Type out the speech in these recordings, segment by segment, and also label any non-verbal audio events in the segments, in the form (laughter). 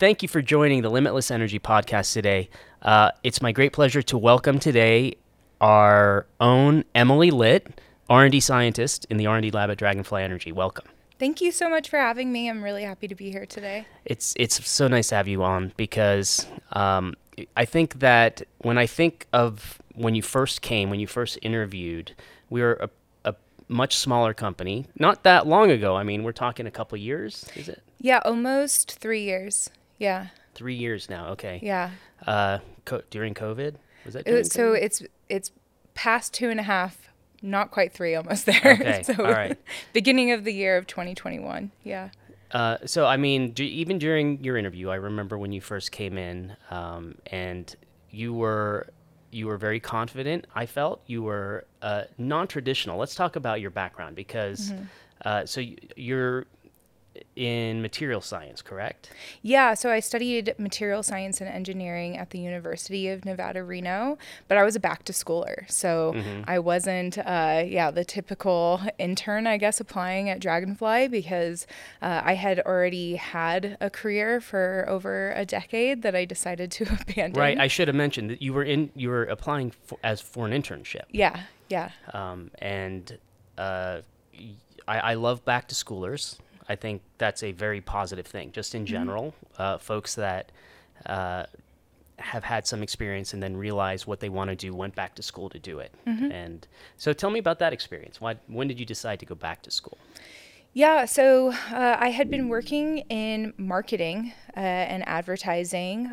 thank you for joining the Limitless Energy podcast today. Uh, it's my great pleasure to welcome today our own Emily Litt, R&D scientist in the R&D lab at Dragonfly Energy. Welcome. Thank you so much for having me. I'm really happy to be here today. It's it's so nice to have you on because um, I think that when I think of when you first came, when you first interviewed, we were a, a much smaller company. Not that long ago. I mean, we're talking a couple years. Is it? Yeah, almost three years. Yeah. Three years now. Okay. Yeah. Uh, co- during COVID was that? It was, so COVID? it's it's past two and a half, not quite three, (laughs) almost there. Okay, (laughs) so all right. (laughs) beginning of the year of 2021. Yeah. Uh, so I mean, d- even during your interview, I remember when you first came in, um, and you were you were very confident. I felt you were uh, non-traditional. Let's talk about your background because uh, so y- you're in material science, correct? Yeah, so I studied material science and engineering at the University of Nevada, Reno, but I was a back to schooler. So I wasn't, uh, yeah, the typical intern, I guess, applying at Dragonfly because uh, I had already had a career for over a decade that I decided to (laughs) abandon. Right. I should have mentioned that you were in you were applying for, as for an internship. yeah, yeah. um, and uh, I, I love back to schoolers. I think that's a very positive thing, just in general. Uh, folks that uh, have had some experience and then realized what they want to do, went back to school to do it. And so, tell me about that experience. Why, when did you decide to go back to school? Yeah, so uh, I had been working in marketing uh, and advertising.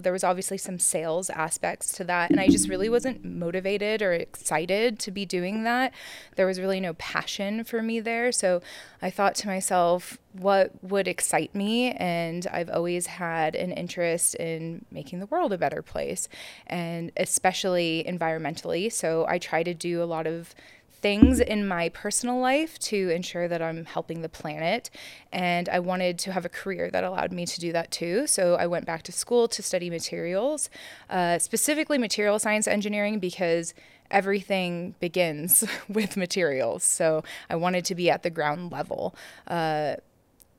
There was obviously some sales aspects to that, and I just really wasn't motivated or excited to be doing that. There was really no passion for me there. So I thought to myself, what would excite me? And I've always had an interest in making the world a better place, and especially environmentally. So I try to do a lot of things in my personal life to ensure that I'm helping the planet. And I wanted to have a career that allowed me to do that too. So I went back to school to study materials, uh, specifically material science engineering, because everything begins (laughs) with materials. So I wanted to be at the ground level. Uh,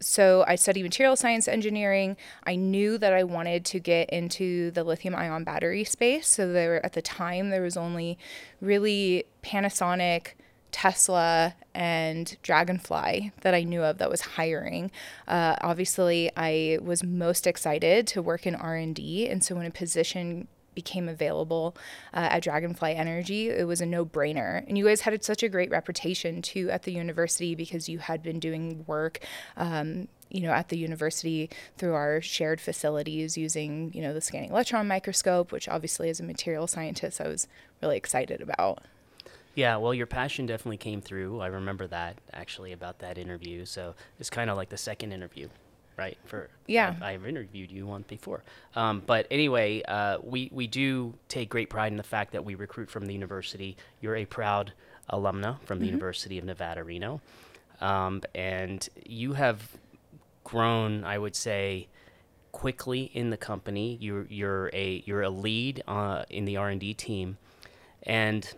so I studied material science engineering. I knew that I wanted to get into the lithium ion battery space. So there at the time there was only really Panasonic, Tesla, and Dragonfly that I knew of that was hiring. Uh, obviously, I was most excited to work in R and D, and so when a position became available uh, at Dragonfly Energy, it was a no brainer. And you guys had such a great reputation too at the university because you had been doing work. Um, you know, at the university through our shared facilities using, you know, the scanning electron microscope, which obviously as a material scientist I was really excited about. Yeah, well, your passion definitely came through. I remember that actually about that interview. So it's kind of like the second interview, right? For Yeah. I've, I've interviewed you once before. Um, but anyway, uh, we we do take great pride in the fact that we recruit from the university. You're a proud alumna from the University of Nevada, Reno, um, and you have grown, I would say, quickly in the company. You're you're a you're a lead uh, in the R and D team, and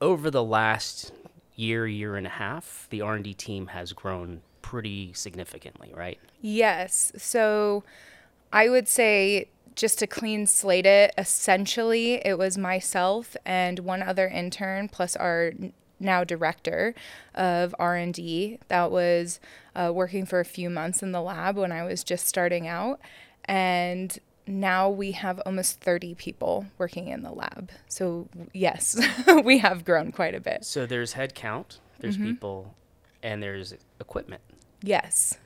over the last year year and a half, the R and D team has grown pretty significantly, right? Yes. So I would say just to clean slate it, essentially it was myself and one other intern plus our now director of R&D that was uh, working for a few months in the lab when I was just starting out and now we have almost 30 people working in the lab. So yes, (laughs) we have grown quite a bit. So there's head count, there's people, and there's equipment. Yes.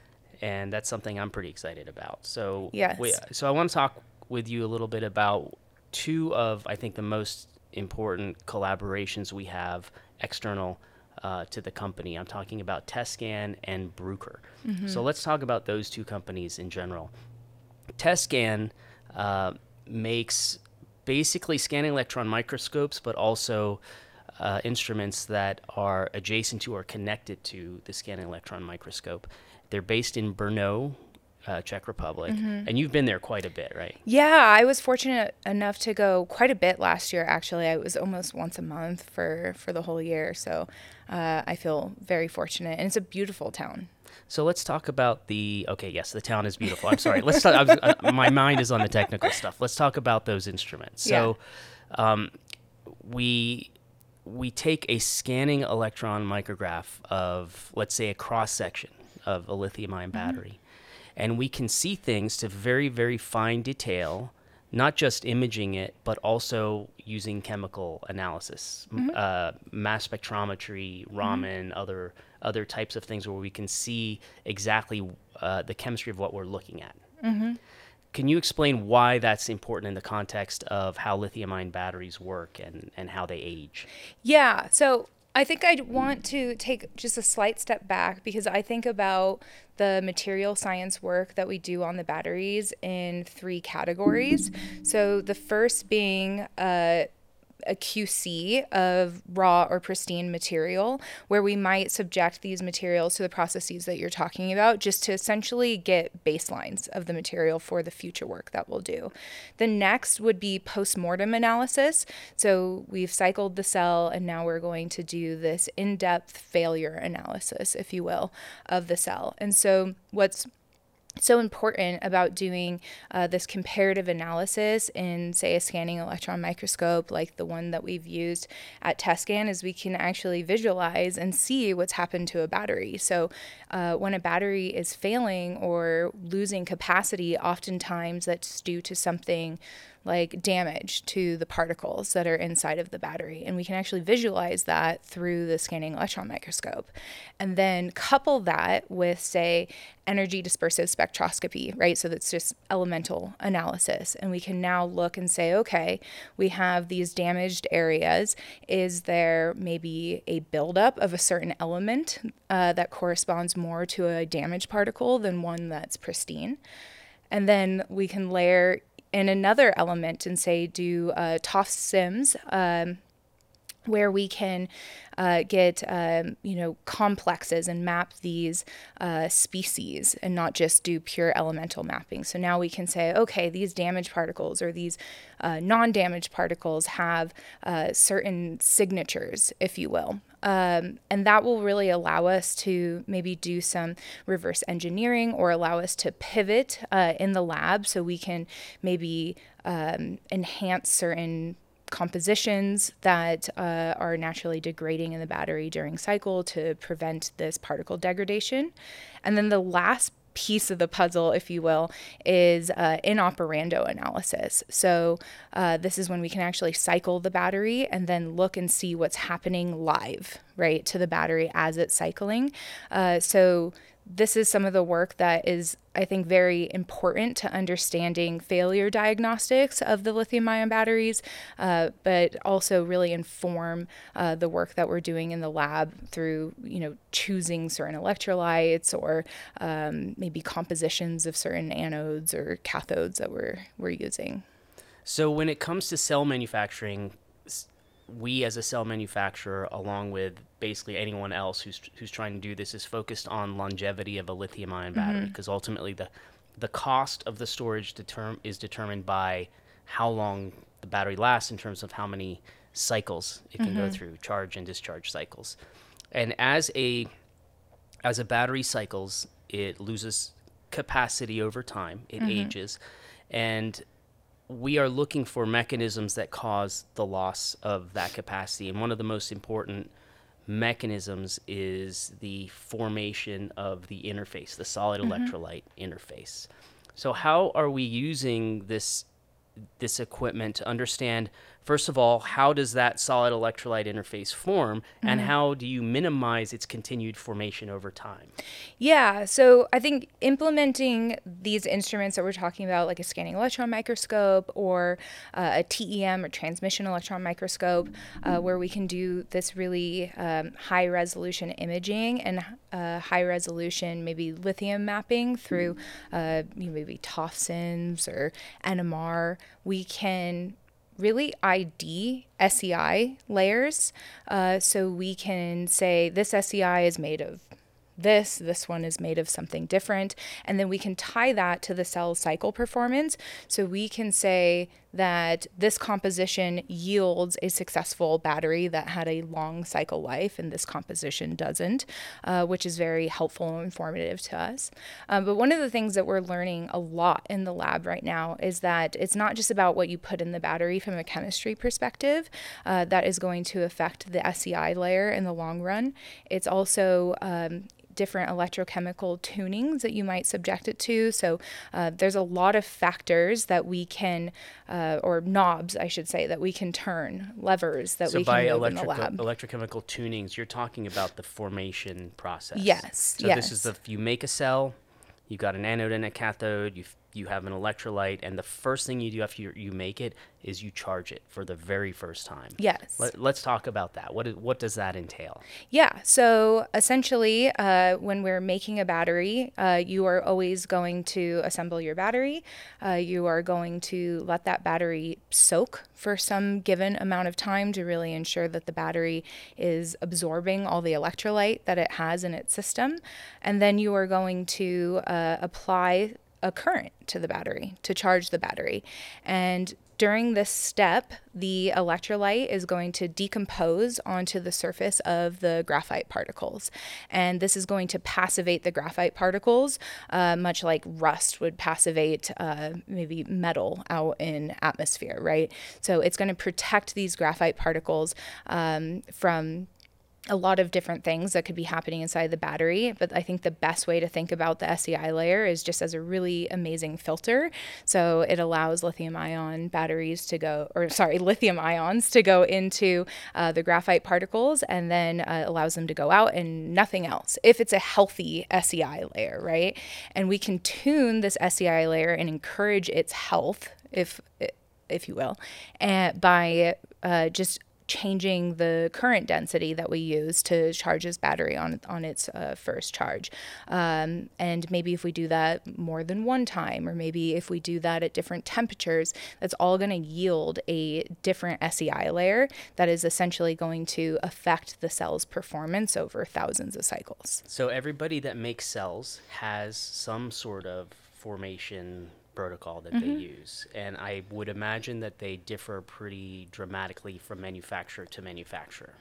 and that's something I'm pretty excited about. So Yes. we, so I want to talk with you a little bit about two of I think the most important collaborations we have external uh, to the company. I'm talking about Tescan and Bruker. So let's talk about those two companies in general. Tescan uh, makes basically scanning electron microscopes, but also uh, instruments that are adjacent to or connected to the scanning electron microscope. They're based in Brno, uh, Czech Republic, and you've been there quite a bit, right? Yeah, I was fortunate enough to go quite a bit last year. Actually, I was almost once a month for for the whole year, so uh, I feel very fortunate, and it's a beautiful town. So let's talk about the. Okay, yes, the town is beautiful. I'm sorry. Let's. Talk, I was, uh, my mind is on the technical stuff. Let's talk about those instruments. So, um, we we take a scanning electron micrograph of, let's say, a cross section of a lithium-ion battery, and we can see things to very very fine detail. Not just imaging it, but also using chemical analysis, m- uh, mass spectrometry, Raman, other other types of things where we can see exactly uh, the chemistry of what we're looking at. Can you explain why that's important in the context of how lithium ion batteries work and, and how they age? Yeah. So I think I'd want to take just a slight step back because I think about the material science work that we do on the batteries in three categories. So the first being uh, a QC of raw or pristine material, where we might subject these materials to the processes that you're talking about just to essentially get baselines of the material for the future work that we'll do. The next would be postmortem analysis. So we've cycled the cell and now we're going to do this in depth failure analysis, if you will, of the cell. And so what's so important about doing uh, this comparative analysis in, say, a scanning electron microscope like the one that we've used at Tescan is we can actually visualize and see what's happened to a battery. So, uh, when a battery is failing or losing capacity, oftentimes that's due to something like damage to the particles that are inside of the battery. And we can actually visualize that through the scanning electron microscope. And then couple that with, say, energy dispersive spectroscopy, right? So that's just elemental analysis. And we can now look and say, okay, we have these damaged areas. Is there maybe a buildup of a certain element uh, that corresponds more to a damaged particle than one that's pristine? And then we can layer in another element and say do uh, SIMS um, where we can uh, get um, you know complexes and map these uh, species and not just do pure elemental mapping. So now we can say, okay, these damaged particles or these uh, non-damaged particles have uh, certain signatures, if you will. Um, and that will really allow us to maybe do some reverse engineering or allow us to pivot uh, in the lab so we can maybe um, enhance certain compositions that uh, are naturally degrading in the battery during cycle to prevent this particle degradation. And then the last piece of the puzzle, if you will, is uh, in operando analysis. So, uh, this is when we can actually cycle the battery and then look and see what's happening live, right, to the battery as it's cycling. Uh, so, this is some of the work that is, I think, very important to understanding failure diagnostics of the lithium ion batteries, uh, but also really inform uh, the work that we're doing in the lab through, you know, choosing certain electrolytes or um, maybe compositions of certain anodes or cathodes that we're, we're using. So, when it comes to cell manufacturing, we as a cell manufacturer, along with basically anyone else who's who's trying to do this, is focused on longevity of a lithium-ion battery. Mm-hmm. Because ultimately the the cost of the storage determ- is determined by how long the battery lasts in terms of how many cycles it can go mm-hmm. through, charge and discharge cycles. And as a as a battery cycles, it loses capacity over time, it mm-hmm. ages, and we are looking for mechanisms that cause the loss of that capacity. And one of the most important mechanisms is the formation of the interface, the solid mm-hmm. electrolyte interface. So, how are we using this this equipment to understand first of all how does that solid electrolyte interface form and how do you minimize its continued formation over time? Yeah, so I think implementing these instruments that we're talking about, like a scanning electron microscope or uh, a TEM or transmission electron microscope, uh, where we can do this really um, high resolution imaging and uh, high resolution, maybe lithium mapping through uh, you know, maybe TOF or NMR, we can really ID SEI layers. Uh, so we can say this SEI is made of this, this one is made of something different. And then we can tie that to the cell cycle performance. So we can say that this composition yields a successful battery that had a long cycle life, and this composition doesn't, uh, which is very helpful and informative to us. Um, but one of the things that we're learning a lot in the lab right now is that it's not just about what you put in the battery from a chemistry perspective uh, that is going to affect the SEI layer in the long run. It's also um, different electrochemical tunings that you might subject it to. So uh, there's a lot of factors that we can, uh, or knobs, I should say, that we can turn, levers that so we can move in the lab. electrochemical tunings, you're talking about the formation process. Yes, So this is yes. the you make a cell, you've got an anode and a cathode, you you have an electrolyte, and the first thing you do after you, you make it is you charge it for the very first time. Yes. Let, let's talk about that. What what does that entail? Yeah. So essentially, uh, when we're making a battery, uh, you are always going to assemble your battery. Uh, you are going to let that battery soak for some given amount of time to really ensure that the battery is absorbing all the electrolyte that it has in its system. And then you are going to uh, apply a current to the battery to charge the battery. And during this step, the electrolyte is going to decompose onto the surface of the graphite particles. And this is going to passivate the graphite particles, uh, much like rust would passivate uh, maybe metal out in atmosphere, right? So it's going to protect these graphite particles um, from a lot of different things that could be happening inside the battery. But I think the best way to think about the SEI layer is just as a really amazing filter. So it allows lithium ion batteries to go, or sorry, (laughs) lithium ions to go into uh, the graphite particles and then uh, allows them to go out and nothing else if it's a healthy SEI layer, right? And we can tune this SEI layer and encourage its health, if if you will, and by uh, just changing the current density that we use to charge this battery on on its uh, first charge. Um, and maybe if we do that more than one time, or maybe if we do that at different temperatures, that's all going to yield a different SEI layer that is essentially going to affect the cell's performance over thousands of cycles. So everybody that makes cells has some sort of formation protocol that they use, and I would imagine that they differ pretty dramatically from manufacturer to manufacturer.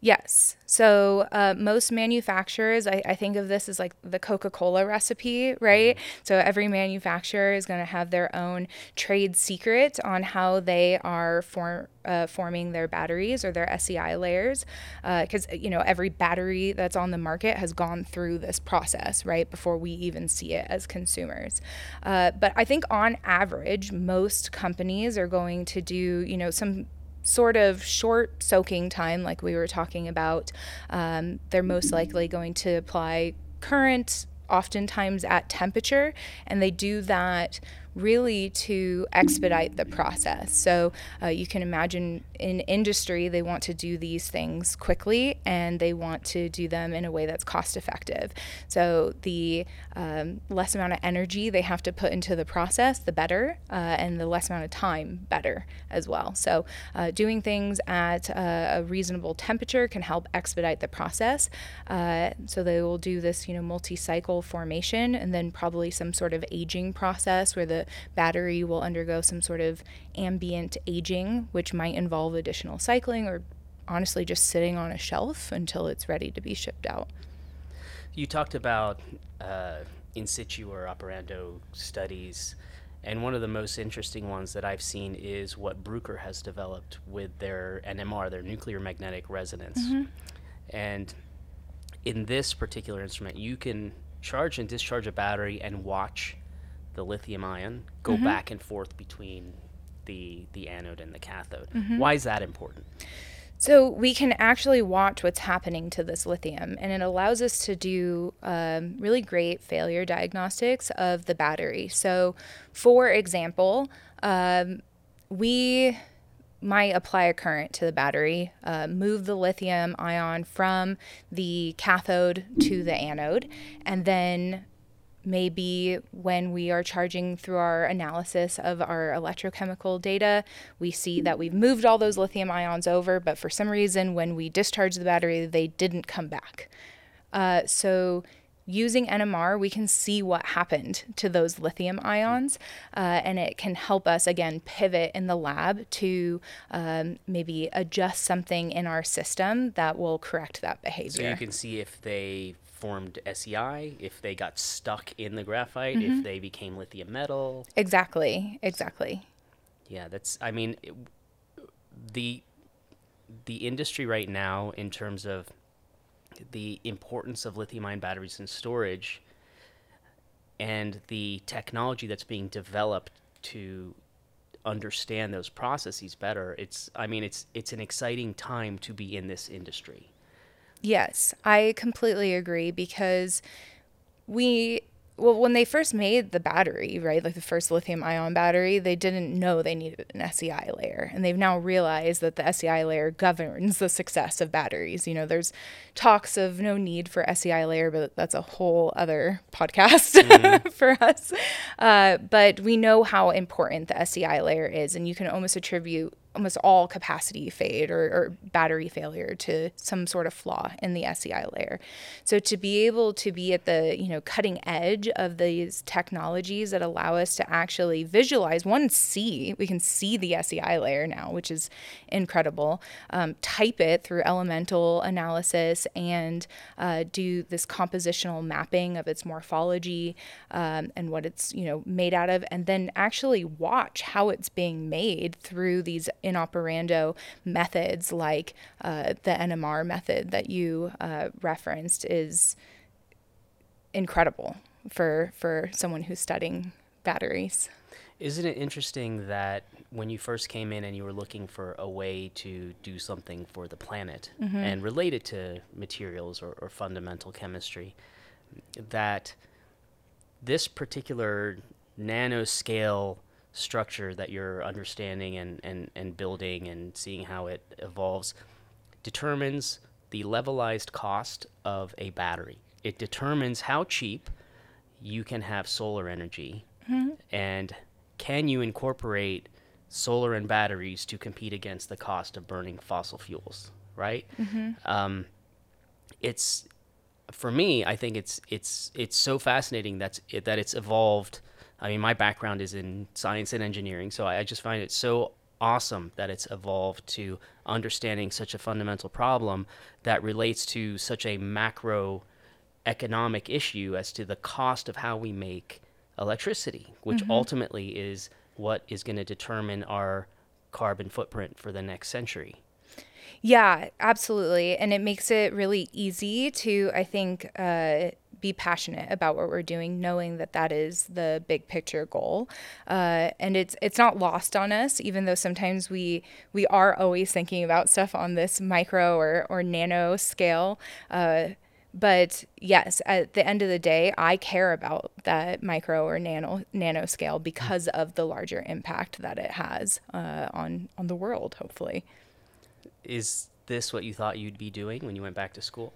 Yes. So uh, most manufacturers, I, I think of this as like the Coca Cola recipe, right? So every manufacturer is going to have their own trade secret on how they are form, uh, forming their batteries or their SEI layers. Because, you know, every battery that's on the market has gone through this process, right? Before we even see it as consumers. Uh, but I think on average, most companies are going to do, you know, some sort of short soaking time, like we were talking about, um, they're most likely going to apply current, oftentimes at temperature, and they do that really to expedite the process. So uh, you can imagine in industry, they want to do these things quickly and they want to do them in a way that's cost effective. So the um, less amount of energy they have to put into the process, the better, uh, and the less amount of time, better as well. So uh, doing things at uh, a reasonable temperature can help expedite the process. Uh, so they will do this, you know, multi-cycle formation and then probably some sort of aging process where the battery will undergo some sort of ambient aging, which might involve additional cycling or honestly just sitting on a shelf until it's ready to be shipped out. You talked about uh, in situ or operando studies, and one of the most interesting ones that I've seen is what Bruker has developed with their NMR, their nuclear magnetic resonance. And in this particular instrument, you can charge and discharge a battery and watch the lithium ion go back and forth between the the anode and the cathode. Why is that important? So we can actually watch what's happening to this lithium, and it allows us to do um, really great failure diagnostics of the battery. So, for example, um, we might apply a current to the battery, uh, move the lithium ion from the cathode to the anode, and then maybe when we are charging through our analysis of our electrochemical data, we see that we've moved all those lithium ions over, but for some reason, when we discharge the battery, they didn't come back. Uh, so using NMR, we can see what happened to those lithium ions, uh, and it can help us again pivot in the lab to um, maybe adjust something in our system that will correct that behavior. So you can see if they formed SEI, if they got stuck in the graphite, mm-hmm. if they became lithium metal. Exactly, exactly. Yeah, that's. I mean, it, the the industry right now in terms of the importance of lithium ion batteries in storage and the technology that's being developed to understand those processes better it's i mean it's it's an exciting time to be in this industry yes i completely agree because we well, when they first made the battery, right, like the first lithium ion battery, they didn't know they needed an SEI layer. And they've now realized that the SEI layer governs the success of batteries. You know, there's talks of no need for SEI layer, but that's a whole other podcast mm-hmm. (laughs) for us. Uh, but we know how important the SEI layer is, and you can almost attribute almost all capacity fade or, or, battery failure to some sort of flaw in the SEI layer. So to be able to be at the you know cutting edge of these technologies that allow us to actually visualize one see we can see the SEI layer now, which is incredible. Um, type it through elemental analysis and uh, do this compositional mapping of its morphology um, and what it's you know made out of, and then actually watch how it's being made through these in operando methods like uh, the NMR method that you uh, referenced is incredible for for someone who's studying batteries. Isn't it interesting that when you first came in and you were looking for a way to do something for the planet mm-hmm. and related to materials or, or fundamental chemistry, that this particular nanoscale structure that you're understanding and, and, and building and seeing how it evolves determines the levelized cost of a battery. It determines how cheap you can have solar energy mm-hmm. and can you incorporate solar and batteries to compete against the cost of burning fossil fuels, right? Mm-hmm. Um, it's for me, I think it's it's it's so fascinating that's it, that it's evolved I mean, my background is in science and engineering, so I, just find it so awesome that it's evolved to understanding such a fundamental problem that relates to such a macro economic issue as to the cost of how we make electricity, which mm-hmm. ultimately is what is going to determine our carbon footprint for the next century. Yeah, absolutely. And it makes it really easy to, I think, uh, be passionate about what we're doing, knowing that that is the big picture goal. Uh, and it's it's not lost on us, even though sometimes we we are always thinking about stuff on this micro or or nano scale. Uh, but yes, at the end of the day, I care about that micro or nano nano scale because of the larger impact that it has uh, on on the world. Hopefully, is this what you thought you'd be doing when you went back to school?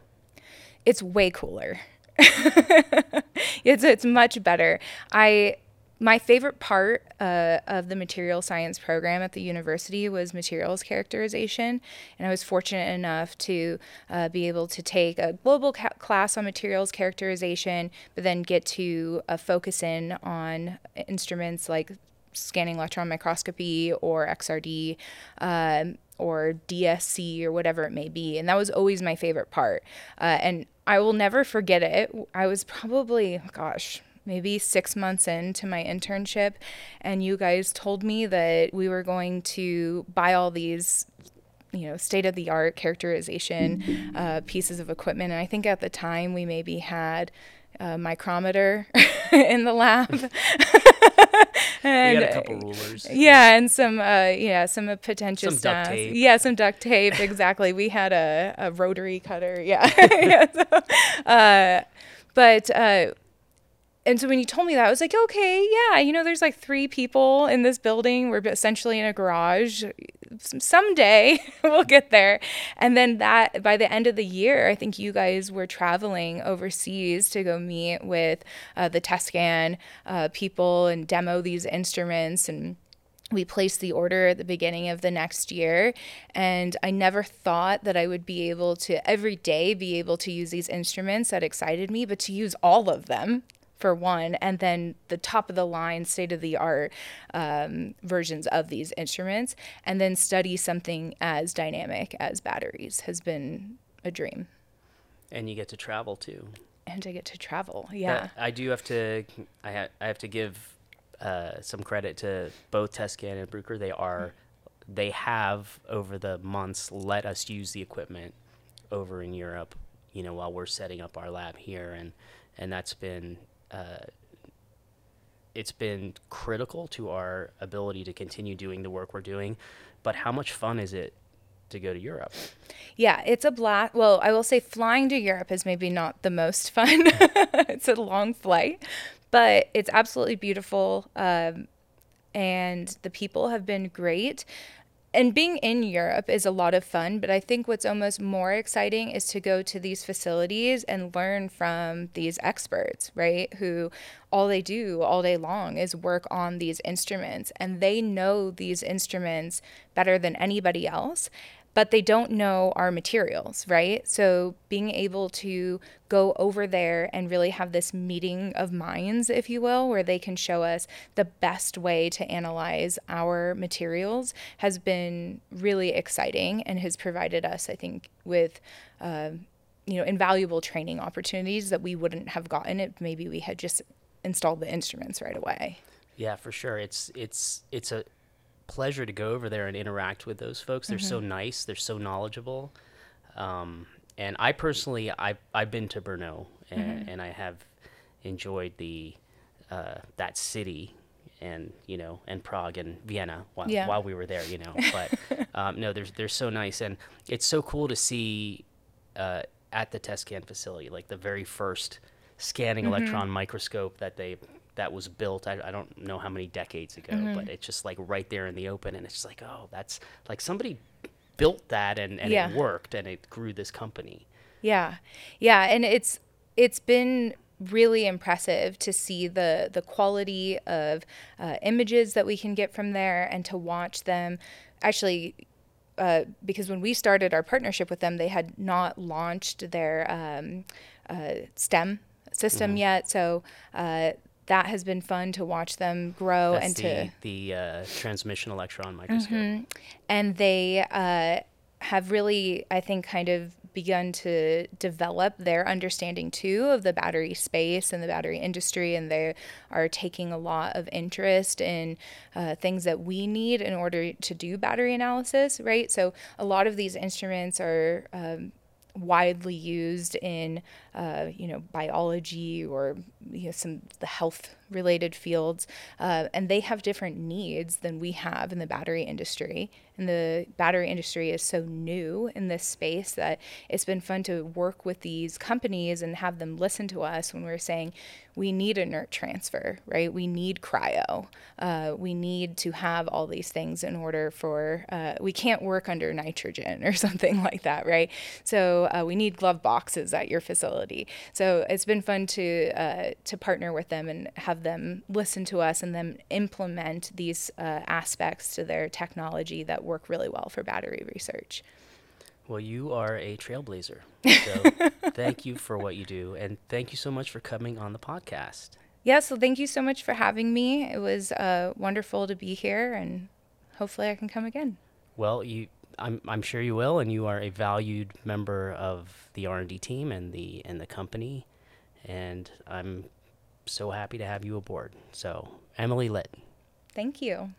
It's way cooler. (laughs) it's it's much better. I my favorite part uh, of the material science program at the university was materials characterization, and I was fortunate enough to uh, be able to take a global ca- class on materials characterization, but then get to uh, focus in on instruments like scanning electron microscopy or XRD. Um, or DSC or whatever it may be. And that was always my favorite part. Uh, and I will never forget it. I was probably, gosh, maybe six months into my internship, and you guys told me that we were going to buy all these you know state of the art characterization uh, pieces of equipment and i think at the time we maybe had a micrometer (laughs) in the lab (laughs) and, (laughs) we had a couple rulers. Yeah, and some uh, yeah, some uh, potential some duct tape. Yeah, some duct tape. exactly. We had a, a rotary cutter. Yeah. (laughs) yeah so, uh, but uh, and so when you told me that, I was like, okay, yeah, you know, there's like three people in this building. We're essentially in a garage. Someday (laughs) we'll get there. And then that by the end of the year, I think you guys were traveling overseas to go meet with uh, the Tescan uh, people and demo these instruments and we placed the order at the beginning of the next year and i never thought that i would be able to every day be able to use these instruments that excited me but to use all of them for one and then the top of the line state of the art um, versions of these instruments and then study something as dynamic as batteries has been a dream and you get to travel too and I get to travel yeah But I do have to I, ha- I have to give uh, some credit to both Tescan and Bruker. They are they have over the months let us use the equipment over in Europe. You know, while we're setting up our lab here, and and that's been uh, it's been critical to our ability to continue doing the work we're doing. But how much fun is it to go to Europe? Yeah, it's a blast. Well, I will say flying to Europe is maybe not the most (laughs) fun. it's a long flight, but it's absolutely beautiful. Um, and the people have been great. And being in Europe is a lot of fun, but I think what's almost more exciting is to go to these facilities and learn from these experts, right? Who all they do all day long is work on these instruments and they know these instruments better than anybody else but they don't know our materials, right? So being able to go over there and really have this meeting of minds, if you will, where they can show us the best way to analyze our materials has been really exciting and has provided us, I think, with. Uh, you know, invaluable training opportunities that we wouldn't have gotten if maybe we had just installed the instruments right away. Yeah, for sure. It's it's it's a pleasure to go over there and interact with those folks. They're mm-hmm. so nice. They're so knowledgeable. Um, and I personally, I I've been to Brno and, mm-hmm. and I have enjoyed the uh, that city and you know and Prague and Vienna while, yeah. while we were there. You know, but (laughs) um, no, they're they're so nice and it's so cool to see uh, at the test Tescan facility like the very first scanning mm-hmm. electron microscope that they that was built. I, I don't know how many decades ago, mm-hmm. but it's just like right there in the open, and it's just like, oh, that's like somebody built that and, and yeah. it worked and it grew this company. Yeah, yeah, and it's it's been really impressive to see the the quality of uh, images that we can get from there and to watch them actually uh, because when we started our partnership with them, they had not launched their um, uh, STEM system mm-hmm. yet. So uh, that has been fun to watch them grow That's and the, to the uh, transmission electron microscope. Mm-hmm. And they uh, have really, I think, kind of begun to develop their understanding too of the battery space and the battery industry, and they are taking a lot of interest in uh, things that we need in order to do battery analysis, right? So a lot of these instruments are. Um, widely used in uh, you know biology or you know, some the health related fields uh, and they have different needs than we have in the battery industry and the battery industry is so new in this space that it's been fun to work with these companies and have them listen to us when we're saying we need inert transfer, right? We need cryo. Uh, we need to have all these things in order for, uh, we can't work under nitrogen (laughs) or something like that, right? So uh, we need glove boxes at your facility. So it's been fun to, uh, to partner with them and have them listen to us and then implement these uh, aspects to their technology that work really well for battery research. Well, you are a trailblazer. (laughs) So thank you for what you do. And thank you so much for coming on the podcast. Yeah, so thank you so much for having me. It was uh, wonderful to be here, and hopefully I can come again. Well, you, I'm, I'm sure you will, and you are a valued member of the R&D team and the and the company, and I'm so happy to have you aboard. So, Emily Litt. Thank you.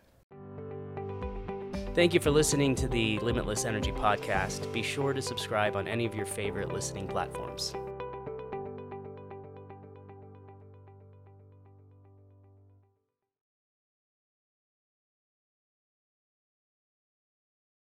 Thank you for listening to the Limitless Energy Podcast. Be sure to subscribe on any of your favorite listening platforms.